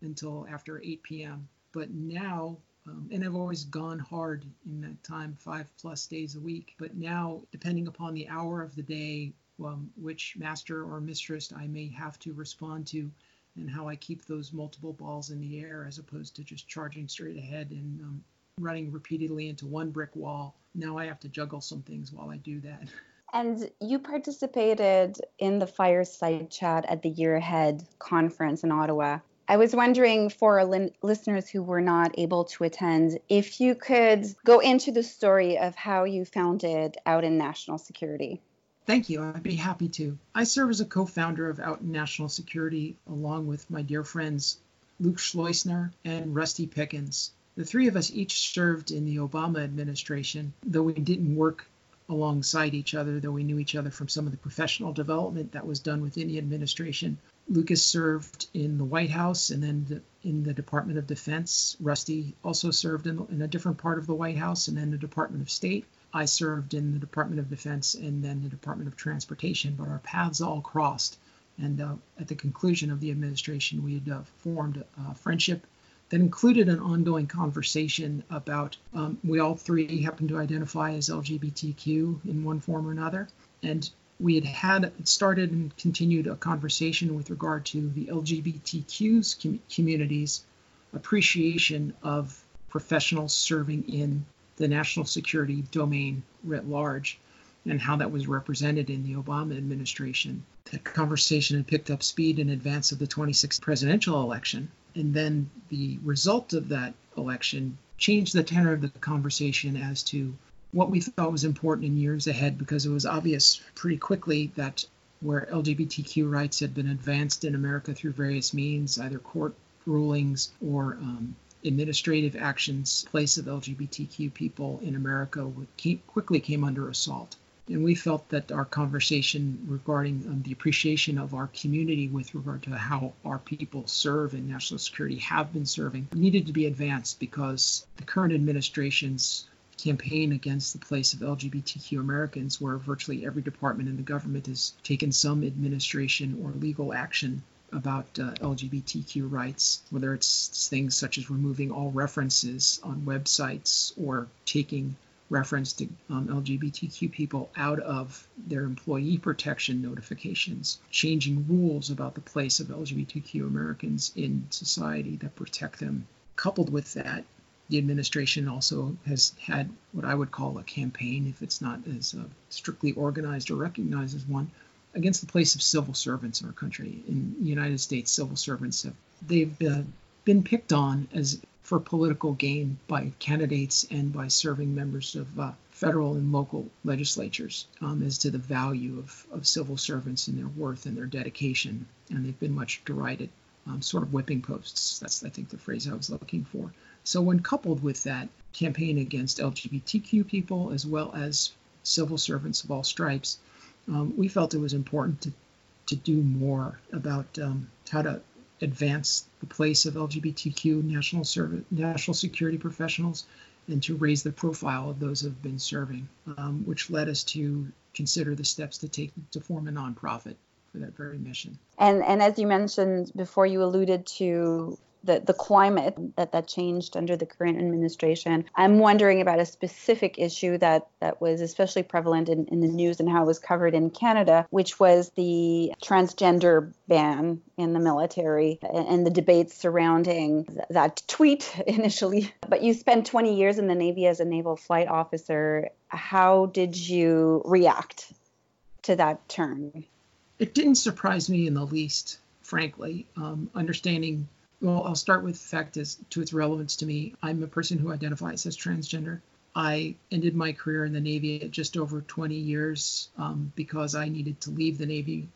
until after 8 p.m. But now, um, and I've always gone hard in that time, five plus days a week. But now, depending upon the hour of the day, um, which master or mistress I may have to respond to, and how I keep those multiple balls in the air as opposed to just charging straight ahead and um, running repeatedly into one brick wall. Now I have to juggle some things while I do that. And you participated in the fireside chat at the Year Ahead conference in Ottawa. I was wondering for li- listeners who were not able to attend, if you could go into the story of how you founded out in national security. Thank you. I'd be happy to. I serve as a co founder of Out in National Security along with my dear friends Luke Schleusener and Rusty Pickens. The three of us each served in the Obama administration, though we didn't work alongside each other, though we knew each other from some of the professional development that was done within the administration. Lucas served in the White House and then in the Department of Defense. Rusty also served in, in a different part of the White House and then the Department of State. I served in the Department of Defense and then the Department of Transportation, but our paths all crossed. And uh, at the conclusion of the administration, we had uh, formed a friendship that included an ongoing conversation about um, we all three happened to identify as LGBTQ in one form or another. And we had had started and continued a conversation with regard to the LGBTQ's com- community's appreciation of professionals serving in the national security domain writ large and how that was represented in the Obama administration. That conversation had picked up speed in advance of the 26th presidential election. And then the result of that election changed the tenor of the conversation as to what we thought was important in years ahead because it was obvious pretty quickly that where LGBTQ rights had been advanced in America through various means, either court rulings or um, administrative actions, place of LGBTQ people in America quickly came under assault. And we felt that our conversation regarding um, the appreciation of our community with regard to how our people serve in national security have been serving needed to be advanced because the current administration's campaign against the place of LGBTQ Americans, where virtually every department in the government has taken some administration or legal action about uh, LGBTQ rights, whether it's things such as removing all references on websites or taking reference to um, LGBTQ people out of their employee protection notifications, changing rules about the place of LGBTQ Americans in society that protect them. Coupled with that, the administration also has had what I would call a campaign, if it's not as uh, strictly organized or recognized as one, against the place of civil servants in our country. In the United States, civil servants have they've uh, been picked on as for political gain by candidates and by serving members of uh, federal and local legislatures um, as to the value of, of civil servants and their worth and their dedication. And they've been much derided, um, sort of whipping posts. That's, I think, the phrase I was looking for. So, when coupled with that campaign against LGBTQ people as well as civil servants of all stripes, um, we felt it was important to, to do more about um, how to advance the place of LGBTQ national service, national security professionals and to raise the profile of those who have been serving, um, which led us to consider the steps to take to form a nonprofit for that very mission. And and as you mentioned before, you alluded to the, the climate that, that changed under the current administration. I'm wondering about a specific issue that, that was especially prevalent in, in the news and how it was covered in Canada, which was the transgender ban in the military and, and the debates surrounding th- that tweet initially. But you spent 20 years in the Navy as a naval flight officer. How did you react to that term? It didn't surprise me in the least, frankly. Um, understanding well, I'll start with fact as to its relevance to me. I'm a person who identifies as transgender. I ended my career in the Navy at just over 20 years um, because I needed to leave the Navy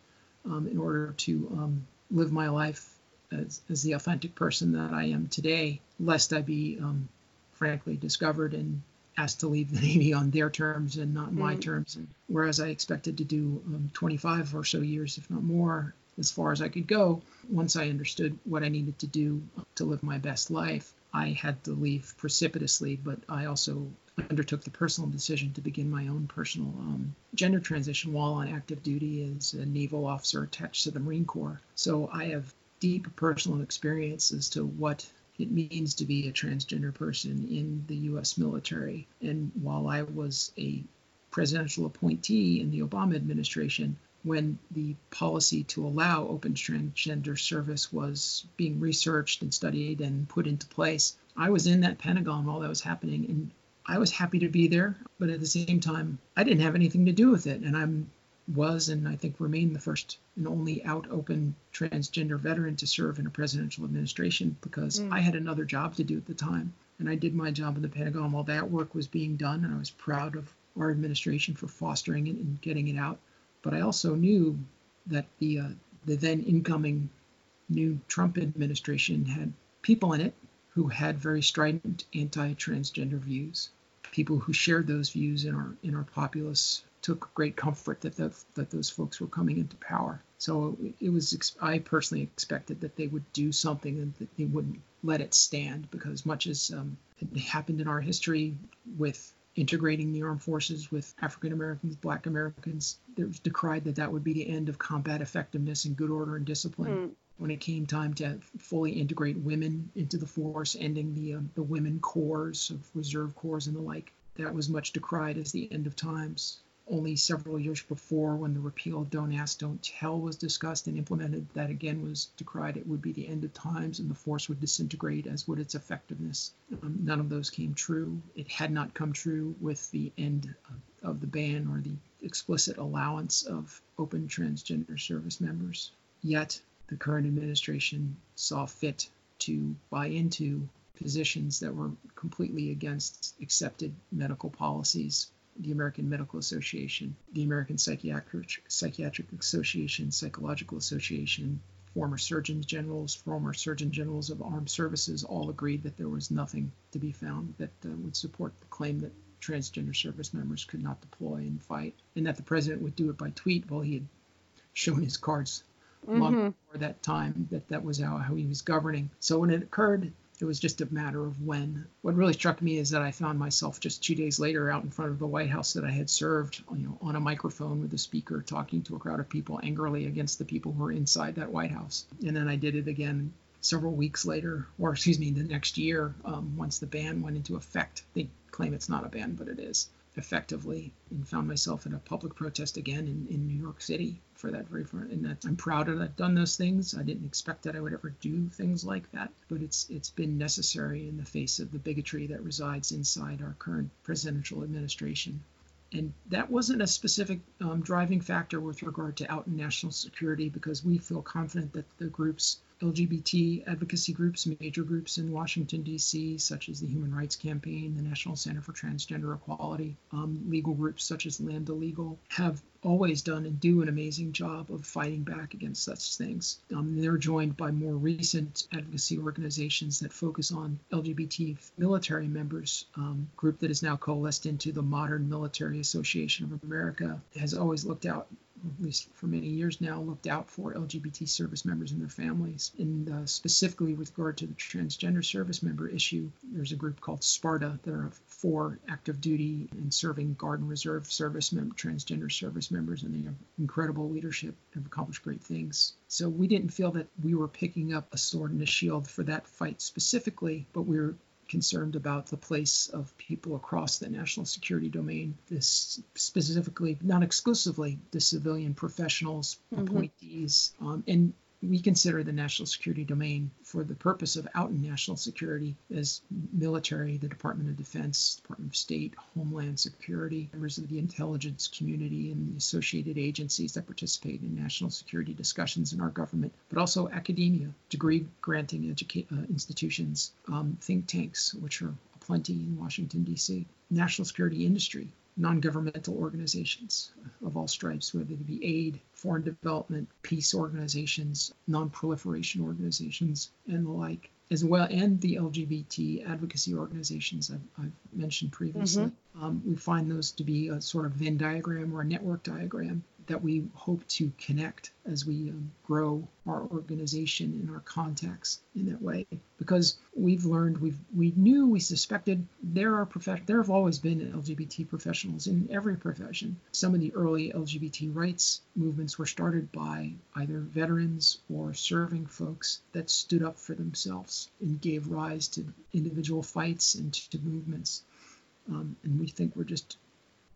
um, in order to um, live my life as, as, the authentic person that I am today, lest I be, um, frankly, discovered and asked to leave the Navy on their terms and not my mm. terms. And whereas I expected to do um, 25 or so years, if not more, as far as I could go. Once I understood what I needed to do to live my best life, I had to leave precipitously, but I also undertook the personal decision to begin my own personal um, gender transition while on active duty as a naval officer attached to the Marine Corps. So I have deep personal experience as to what it means to be a transgender person in the U.S. military. And while I was a presidential appointee in the Obama administration, when the policy to allow open transgender service was being researched and studied and put into place, I was in that Pentagon while that was happening. And I was happy to be there, but at the same time, I didn't have anything to do with it. And I'm was and I think remain the first and only out open transgender veteran to serve in a presidential administration because mm. I had another job to do at the time. And I did my job in the Pentagon while that work was being done. And I was proud of our administration for fostering it and getting it out. But I also knew that the, uh, the then incoming new Trump administration had people in it who had very strident anti-transgender views. People who shared those views in our in our populace took great comfort that the, that those folks were coming into power. So it was I personally expected that they would do something and that they wouldn't let it stand because much as um, it happened in our history with integrating the armed forces with African Americans, Black Americans, it was decried that that would be the end of combat effectiveness and good order and discipline. Mm. When it came time to fully integrate women into the force, ending the um, the women corps of reserve corps and the like, that was much decried as the end of times only several years before when the repeal of Don't Ask, Don't Tell was discussed and implemented, that again was decried. It would be the end of times and the force would disintegrate, as would its effectiveness. Um, none of those came true. It had not come true with the end of, of the ban or the explicit allowance of open transgender service members. Yet, the current administration saw fit to buy into positions that were completely against accepted medical policies the American Medical Association, the American Psychiatric, Psychiatric Association, Psychological Association, former surgeons generals, former surgeon generals of armed services all agreed that there was nothing to be found that uh, would support the claim that transgender service members could not deploy and fight, and that the president would do it by tweet. Well, he had shown his cards mm-hmm. long before that time that that was how, how he was governing. So when it occurred, it was just a matter of when. What really struck me is that I found myself just two days later out in front of the White House that I had served, you know, on a microphone with a speaker talking to a crowd of people angrily against the people who were inside that White House. And then I did it again several weeks later, or excuse me, the next year, um, once the ban went into effect. They claim it's not a ban, but it is effectively, and found myself in a public protest again in, in New York City for that very. And that I'm proud that I've done those things. I didn't expect that I would ever do things like that, but it's it's been necessary in the face of the bigotry that resides inside our current presidential administration. And that wasn't a specific um, driving factor with regard to out and national security because we feel confident that the groups LGBT advocacy groups, major groups in Washington, D.C., such as the Human Rights Campaign, the National Center for Transgender Equality, um, legal groups such as Lambda Legal, have always done and do an amazing job of fighting back against such things. Um, they're joined by more recent advocacy organizations that focus on LGBT military members. Um, group that is now coalesced into the Modern Military Association of America has always looked out at least for many years now, looked out for LGBT service members and their families. And uh, specifically with regard to the transgender service member issue, there's a group called Sparta that are for active duty and serving Guard and Reserve service transgender service members, and they have incredible leadership and have accomplished great things. So we didn't feel that we were picking up a sword and a shield for that fight specifically, but we were concerned about the place of people across the national security domain, this specifically, not exclusively, the civilian professionals, mm-hmm. appointees, um, and we consider the national security domain for the purpose of out in national security as military, the Department of Defense, Department of State, Homeland Security, members of the intelligence community, and the associated agencies that participate in national security discussions in our government, but also academia, degree granting educa- uh, institutions, um, think tanks, which are plenty in Washington, D.C., national security industry, non governmental organizations of all stripes, whether they be aid, foreign development, peace organizations, non proliferation organizations, and the like, as well, and the LGBT advocacy organizations I've, I've mentioned previously. Mm-hmm. Um, we find those to be a sort of Venn diagram or a network diagram that we hope to connect as we um, grow our organization and our contacts in that way. Because we've learned we've we knew we suspected there are profession there have always been lgbt professionals in every profession. Some of the early lgbt rights movements were started by either veterans or serving folks that stood up for themselves and gave rise to individual fights and to movements. Um, and we think we're just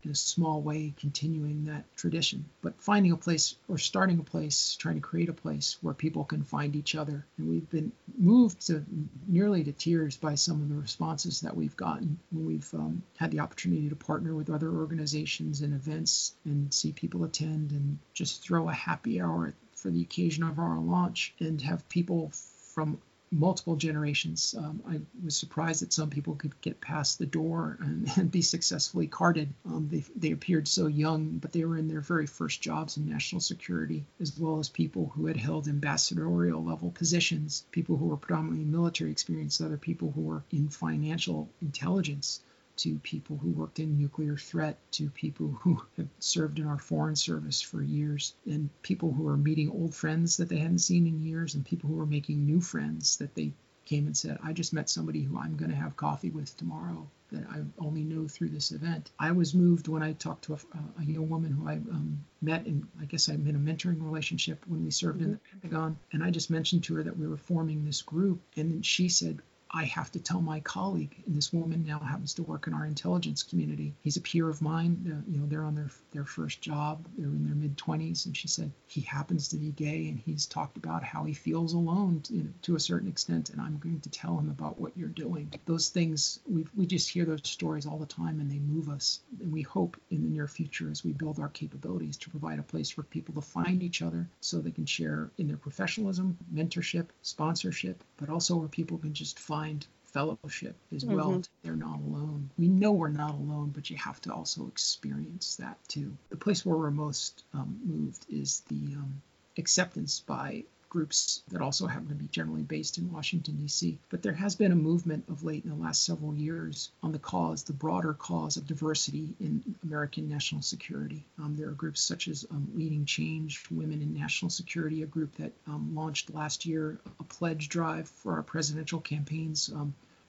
in a small way continuing that tradition, but finding a place or starting a place, trying to create a place where people can find each other. And we've been moved to nearly to tears by some of the responses that we've gotten when we've um, had the opportunity to partner with other organizations and events and see people attend and just throw a happy hour for the occasion of our launch and have people from multiple generations. Um, I was surprised that some people could get past the door and, and be successfully carded. Um, they, they appeared so young, but they were in their very first jobs in national security, as well as people who had held ambassadorial level positions, people who were predominantly military experienced, other people who were in financial intelligence to people who worked in nuclear threat, to people who have served in our foreign service for years, and people who are meeting old friends that they hadn't seen in years, and people who are making new friends that they came and said, I just met somebody who I'm going to have coffee with tomorrow that I only know through this event. I was moved when I talked to a, a young woman who I um, met, and I guess I'm in a mentoring relationship when we served mm-hmm. in the Pentagon. And I just mentioned to her that we were forming this group, and she said, I have to tell my colleague, and this woman now happens to work in our intelligence community. He's a peer of mine. Uh, you know, they're on their their first job. They're in their mid 20s, and she said he happens to be gay, and he's talked about how he feels alone to, you know, to a certain extent. And I'm going to tell him about what you're doing. Those things we we just hear those stories all the time, and they move us. And we hope in the near future, as we build our capabilities, to provide a place for people to find each other, so they can share in their professionalism, mentorship, sponsorship, but also where people can just find find fellowship as mm-hmm. well. They're not alone. We know we're not alone, but you have to also experience that too. The place where we're most um, moved is the um, acceptance by groups that also happen to be generally based in Washington, D.C. But there has been a movement of late in the last several years on the cause, the broader cause of diversity in American national security. Um, there are groups such as um, Leading Change, Women in National Security, a group that um, launched last year a pledge drive for our presidential campaigns.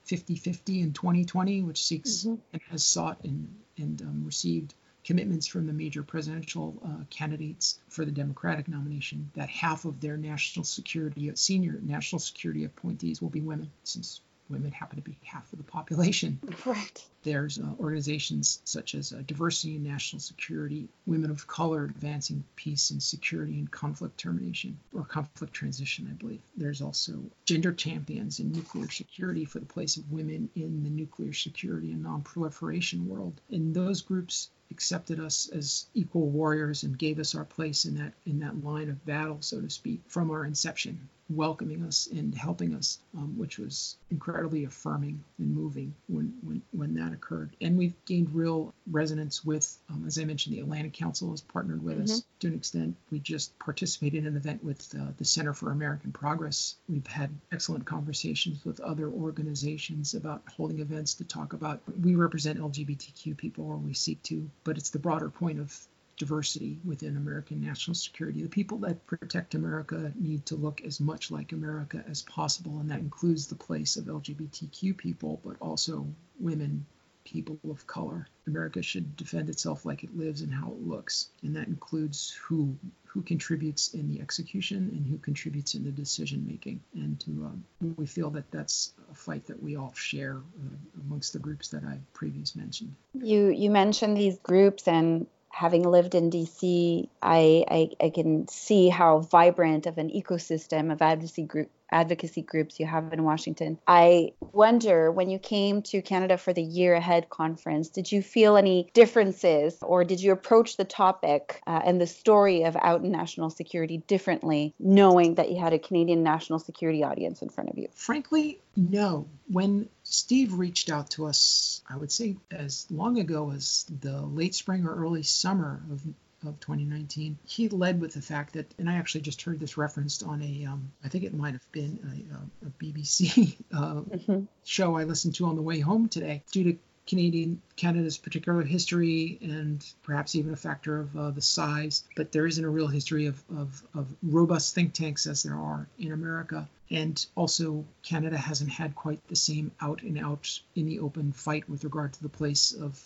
50-50 in 2020, which seeks mm-hmm. and has sought and, and um, received commitments from the major presidential uh, candidates for the Democratic nomination that half of their national security, senior national security appointees will be women, since women happen to be half of the population. Right. There's uh, organizations such as uh, Diversity and National Security, Women of Color Advancing Peace and Security and Conflict Termination, or Conflict Transition, I believe. There's also Gender Champions in Nuclear Security for the place of women in the nuclear security and nonproliferation world. And those groups accepted us as equal warriors and gave us our place in that in that line of battle, so to speak, from our inception, welcoming us and helping us, um, which was incredibly affirming and moving when, when when that occurred. And we've gained real resonance with, um, as I mentioned, the Atlantic Council has partnered with mm-hmm. us to an extent. We just participated in an event with uh, the Center for American Progress. We've had excellent conversations with other organizations about holding events to talk about. We represent LGBTQ people, or we seek to but it's the broader point of diversity within American national security. The people that protect America need to look as much like America as possible, and that includes the place of LGBTQ people, but also women, people of color. America should defend itself like it lives and how it looks, and that includes who who contributes in the execution and who contributes in the decision making. And to um, we feel that that's a fight that we all share uh, amongst the groups that I previously mentioned. You you mentioned these groups and having lived in DC, I, I, I, can see how vibrant of an ecosystem of advocacy group advocacy groups you have in Washington. I wonder when you came to Canada for the Year Ahead conference, did you feel any differences or did you approach the topic uh, and the story of out and national security differently, knowing that you had a Canadian national security audience in front of you? Frankly, no. When Steve reached out to us, I would say as long ago as the late spring or early summer of of 2019. He led with the fact that, and I actually just heard this referenced on a, um, I think it might have been a, a BBC uh, mm-hmm. show I listened to on the way home today. Due to Canadian Canada's particular history and perhaps even a factor of uh, the size, but there isn't a real history of, of, of robust think tanks as there are in America. And also, Canada hasn't had quite the same out and out in the open fight with regard to the place of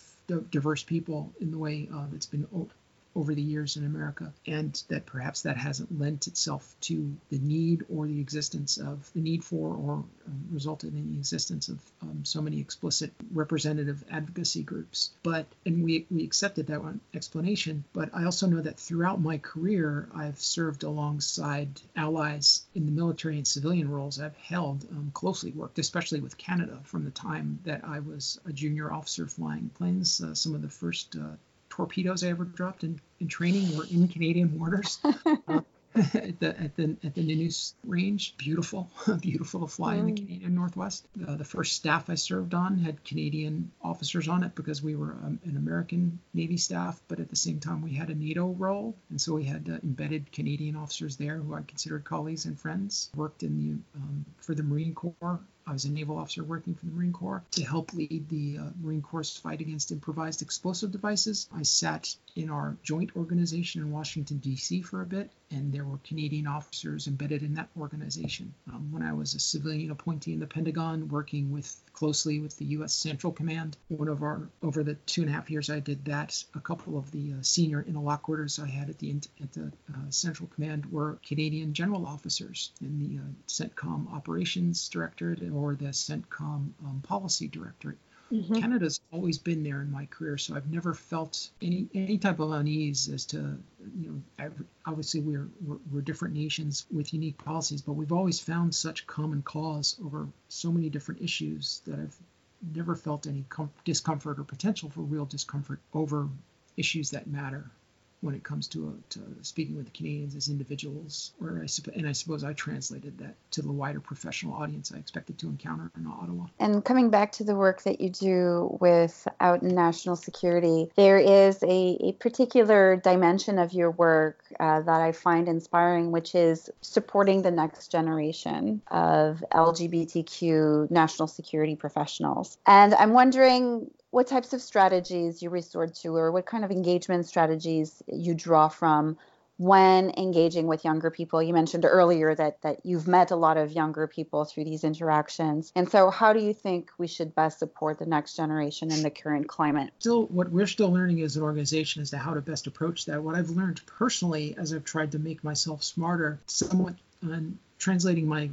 diverse people in the way uh, that's been over the years in America, and that perhaps that hasn't lent itself to the need or the existence of the need for or um, resulted in the existence of um, so many explicit representative advocacy groups. But and we we accepted that one explanation. But I also know that throughout my career, I've served alongside allies in the military and civilian roles I've held um, closely worked, especially with Canada, from the time that I was a junior officer flying planes. Uh, some of the first uh, torpedoes I ever dropped in, in training were in Canadian waters. uh, at the at the at the Nanoose range. Beautiful, beautiful to fly in the mm. Canadian Northwest. Uh, the first staff I served on had Canadian officers on it because we were um, an American Navy staff, but at the same time we had a NATO role, and so we had uh, embedded Canadian officers there who I considered colleagues and friends. Worked in the um, for the Marine Corps I was a naval officer working for the Marine Corps to help lead the uh, Marine Corps' fight against improvised explosive devices. I sat in our joint organization in Washington, D.C. for a bit, and there were Canadian officers embedded in that organization. Um, when I was a civilian appointee in the Pentagon, working with closely with the U.S. Central Command, one of our over the two and a half years I did that, a couple of the uh, senior interlocutors I had at the at the uh, Central Command were Canadian general officers, in the uh, CENTCOM operations Directorate or the CENTCOM um, policy directorate. Mm-hmm. Canada's always been there in my career, so I've never felt any any type of unease as to you know obviously we're, we're, we're different nations with unique policies, but we've always found such common cause over so many different issues that I've never felt any com- discomfort or potential for real discomfort over issues that matter when it comes to, to speaking with the Canadians as individuals. Or I and I suppose I translated that to the wider professional audience I expected to encounter in Ottawa. And coming back to the work that you do with out in national security, there is a, a particular dimension of your work uh, that I find inspiring, which is supporting the next generation of LGBTQ national security professionals. And I'm wondering what types of strategies you resort to or what kind of engagement strategies you draw from when engaging with younger people? You mentioned earlier that that you've met a lot of younger people through these interactions. And so how do you think we should best support the next generation in the current climate? Still what we're still learning as an organization as to how to best approach that. What i've learned personally as i've tried to make myself smarter somewhat on translating my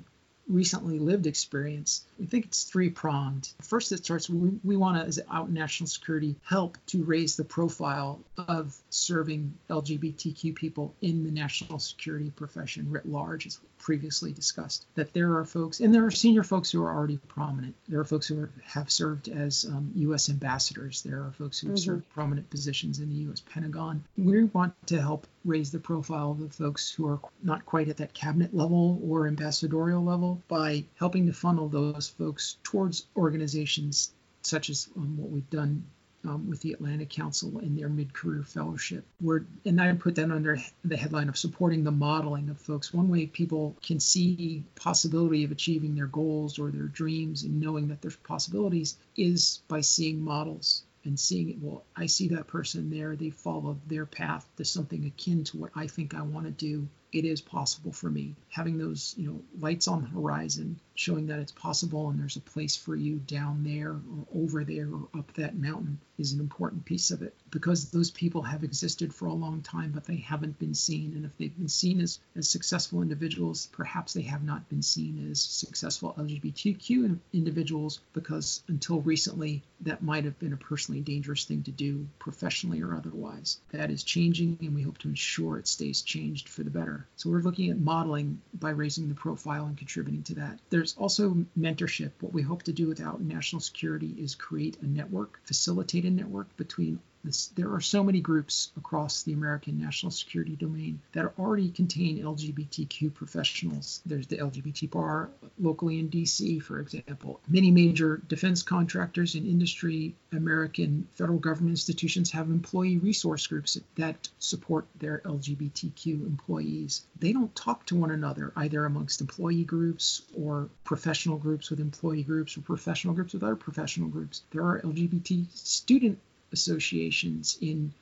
recently lived experience, we think it's three pronged. First, it starts we, we want to, as out national security, help to raise the profile of serving LGBTQ people in the national security profession writ large, as previously discussed. That there are folks, and there are senior folks who are already prominent. There are folks who are, have served as um, U.S. ambassadors. There are folks who have mm-hmm. served prominent positions in the U.S. Pentagon. We want to help raise the profile of the folks who are not quite at that cabinet level or ambassadorial level by helping to funnel those folks towards organizations such as um, what we've done um, with the Atlantic Council in their mid-career fellowship. We're, and I put that under the headline of supporting the modeling of folks. One way people can see possibility of achieving their goals or their dreams and knowing that there's possibilities is by seeing models and seeing it well i see that person there they follow their path to something akin to what i think i want to do it is possible for me. Having those, you know, lights on the horizon, showing that it's possible and there's a place for you down there or over there or up that mountain is an important piece of it because those people have existed for a long time, but they haven't been seen. And if they've been seen as, as successful individuals, perhaps they have not been seen as successful LGBTQ individuals because until recently, that might have been a personally dangerous thing to do professionally or otherwise. That is changing, and we hope to ensure it stays changed for the better. So we're looking at modeling by raising the profile and contributing to that. There's also mentorship. What we hope to do without national security is create a network, facilitate a network between this, there are so many groups across the American national security domain that already contain LGBTQ professionals. There's the LGBT bar, locally in DC, for example. Many major defense contractors and industry, American federal government institutions have employee resource groups that support their LGBTQ employees. They don't talk to one another, either amongst employee groups or professional groups with employee groups or professional groups with other professional groups. There are LGBT student associations in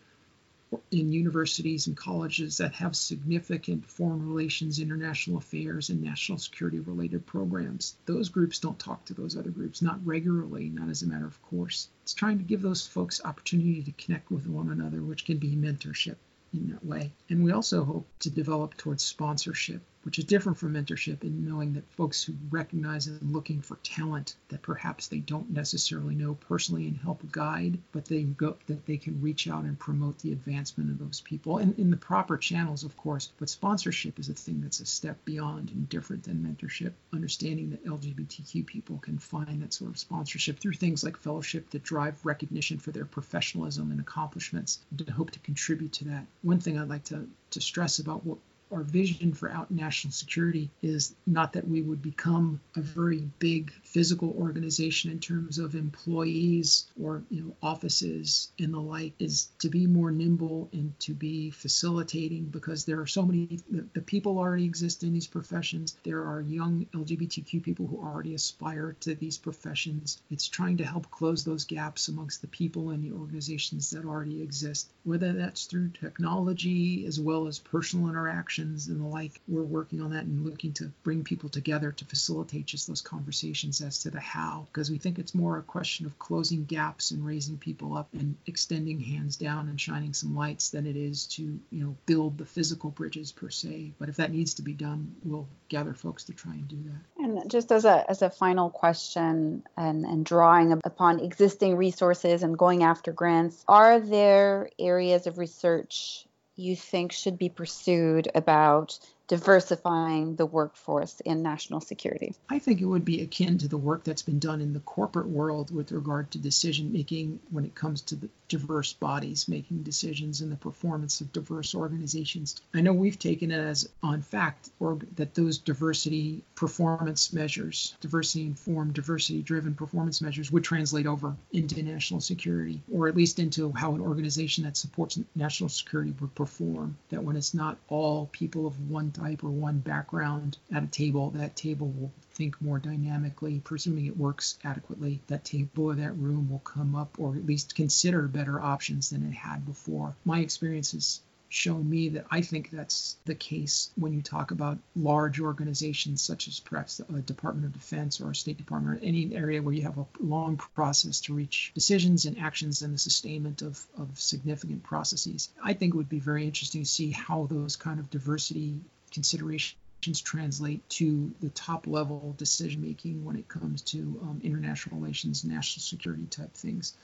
in universities and colleges that have significant foreign relations, international affairs, and national security related programs. Those groups don't talk to those other groups, not regularly, not as a matter of course. It's trying to give those folks opportunity to connect with one another, which can be mentorship in that way. And we also hope to develop towards sponsorship which is different from mentorship in knowing that folks who recognize and looking for talent that perhaps they don't necessarily know personally and help guide, but they go that they can reach out and promote the advancement of those people and in the proper channels, of course. But sponsorship is a thing that's a step beyond and different than mentorship. Understanding that LGBTQ people can find that sort of sponsorship through things like fellowship that drive recognition for their professionalism and accomplishments to hope to contribute to that. One thing I'd like to, to stress about what our vision for out national security is not that we would become a very big physical organization in terms of employees or you know offices and the like is to be more nimble and to be facilitating because there are so many the, the people already exist in these professions. There are young lgbtq people who already aspire to these professions. It's trying to help close those gaps amongst the people and the organizations that already exist whether that's through technology as well as personal interaction and the like. We're working on that and looking to bring people together to facilitate just those conversations as to the how, because we think it's more a question of closing gaps and raising people up and extending hands down and shining some lights than it is to, you know, build the physical bridges per se. But if that needs to be done, we'll gather folks to try and do that. And just as a as a final question and, and drawing upon existing resources and going after grants, are there areas of research you think should be pursued about diversifying the workforce in national security? I think it would be akin to the work that's been done in the corporate world with regard to decision making when it comes to the diverse bodies making decisions and the performance of diverse organizations. I know we've taken it as on fact or that those diversity performance measures, diversity informed, diversity driven performance measures would translate over into national security or at least into how an organization that supports national security would perform. That when it's not all people of one type or one background at a table, that table will think more dynamically, presuming it works adequately. That table or that room will come up or at least consider better options than it had before. My experience has shown me that I think that's the case when you talk about large organizations such as perhaps the Department of Defense or State Department or any area where you have a long process to reach decisions and actions and the sustainment of, of significant processes. I think it would be very interesting to see how those kind of diversity considerations translate to the top level decision making when it comes to um, international relations, national security type things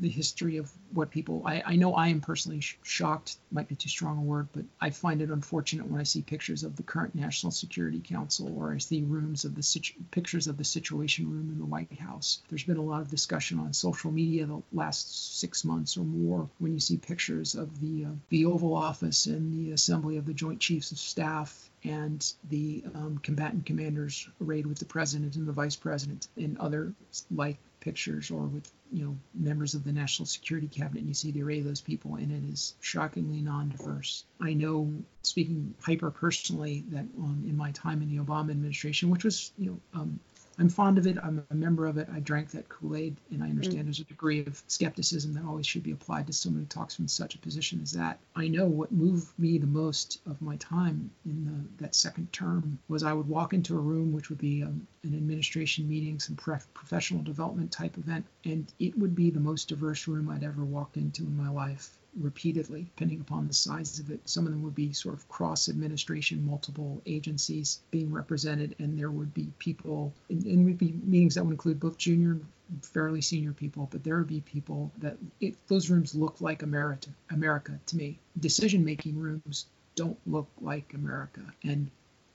the history of what people I, I know I am personally sh- shocked might be too strong a word but I find it unfortunate when I see pictures of the current National Security Council or I see rooms of the situ- pictures of the Situation Room in the White House. There's been a lot of discussion on social media the last six months or more when you see pictures of the uh, the Oval Office and the Assembly of the Joint Chiefs of Staff and the um, combatant commanders arrayed with the president and the vice president and other like pictures or with you know members of the national security cabinet and you see the array of those people and it is shockingly non-diverse. I know speaking hyper personally that um, in my time in the obama administration which was you know um, I'm fond of it. I'm a member of it. I drank that Kool Aid, and I understand mm. there's a degree of skepticism that always should be applied to someone who talks from such a position as that. I know what moved me the most of my time in the, that second term was I would walk into a room, which would be um, an administration meeting, some pre- professional development type event, and it would be the most diverse room I'd ever walked into in my life repeatedly, depending upon the size of it. Some of them would be sort of cross administration, multiple agencies being represented, and there would be people, and, and would be meetings that would include both junior and fairly senior people, but there would be people that it, those rooms look like America, America to me. Decision making rooms don't look like America. And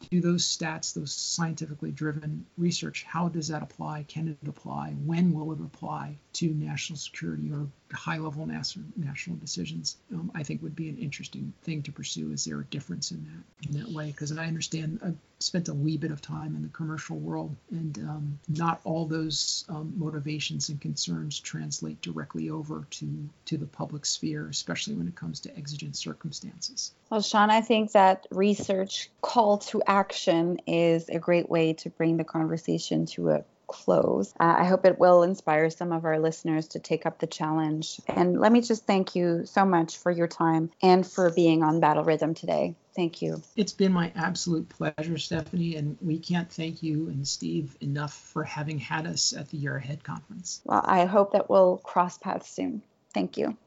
do those stats, those scientifically driven research, how does that apply? Can it apply? When will it apply to national security or high level national, decisions? Um, I think would be an interesting thing to pursue. Is there a difference in that in that way? Because I understand uh, spent a wee bit of time in the commercial world, and um, not all those um, motivations and concerns translate directly over to to the public sphere, especially when it comes to exigent circumstances. Well, Shawn, I think that research call to action is a great way to bring the conversation to a close. Uh, I hope it will inspire some of our listeners to take up the challenge. And let me just thank you so much for your time and for being on Battle Rhythm today. Thank you. It's been my absolute pleasure, Stephanie, and we can't thank you and Steve enough for having had us at the Year Ahead conference. Well, I hope that we'll cross paths soon. Thank you.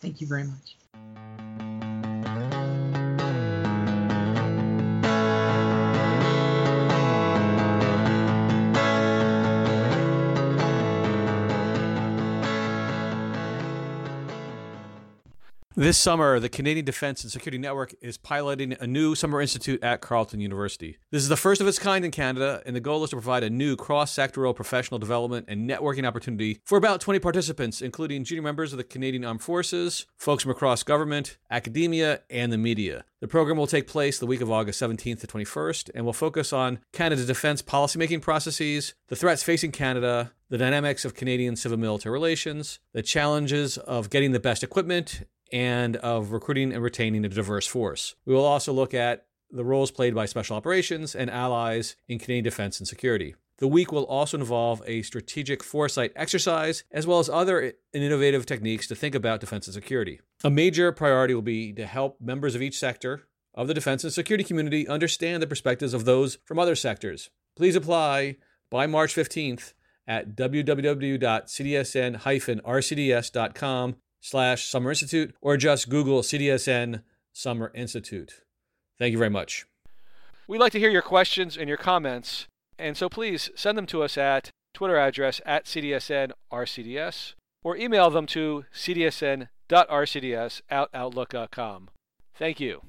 Thank you very much. This summer, the Canadian Defense and Security Network is piloting a new summer institute at Carleton University. This is the first of its kind in Canada, and the goal is to provide a new cross sectoral professional development and networking opportunity for about 20 participants, including junior members of the Canadian Armed Forces, folks from across government, academia, and the media. The program will take place the week of August 17th to 21st and will focus on Canada's defense policymaking processes, the threats facing Canada, the dynamics of Canadian civil military relations, the challenges of getting the best equipment and of recruiting and retaining a diverse force. We will also look at the roles played by special operations and allies in Canadian defense and security. The week will also involve a strategic foresight exercise, as well as other innovative techniques to think about defense and security. A major priority will be to help members of each sector of the defense and security community understand the perspectives of those from other sectors. Please apply by March 15th at www.cdsn-rcds.com slash Summer Institute or just Google CDSN Summer Institute. Thank you very much. We'd like to hear your questions and your comments, and so please send them to us at Twitter address at CDSNRCDS or email them to cdsn.rcds at outlook.com. Thank you.